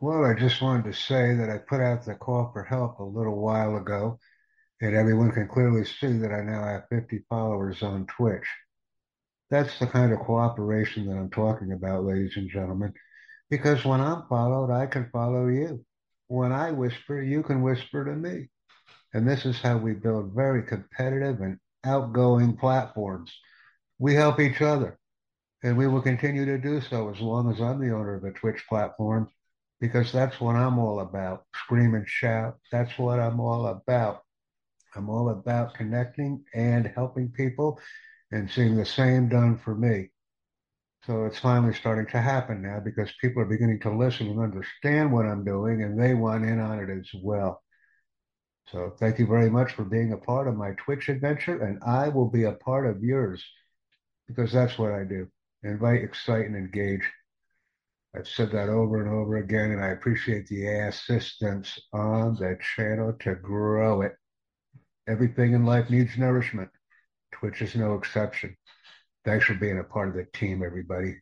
Well, I just wanted to say that I put out the call for help a little while ago, and everyone can clearly see that I now have 50 followers on Twitch. That's the kind of cooperation that I'm talking about, ladies and gentlemen, because when I'm followed, I can follow you. When I whisper, you can whisper to me. And this is how we build very competitive and outgoing platforms. We help each other, and we will continue to do so as long as I'm the owner of a Twitch platform, because that's what I'm all about. Scream and shout. That's what I'm all about. I'm all about connecting and helping people and seeing the same done for me. So it's finally starting to happen now because people are beginning to listen and understand what I'm doing and they want in on it as well. So thank you very much for being a part of my Twitch adventure, and I will be a part of yours because that's what I do. Invite, excite, and engage. I've said that over and over again, and I appreciate the assistance on the channel to grow it. Everything in life needs nourishment. Twitch is no exception. Thanks for being a part of the team, everybody.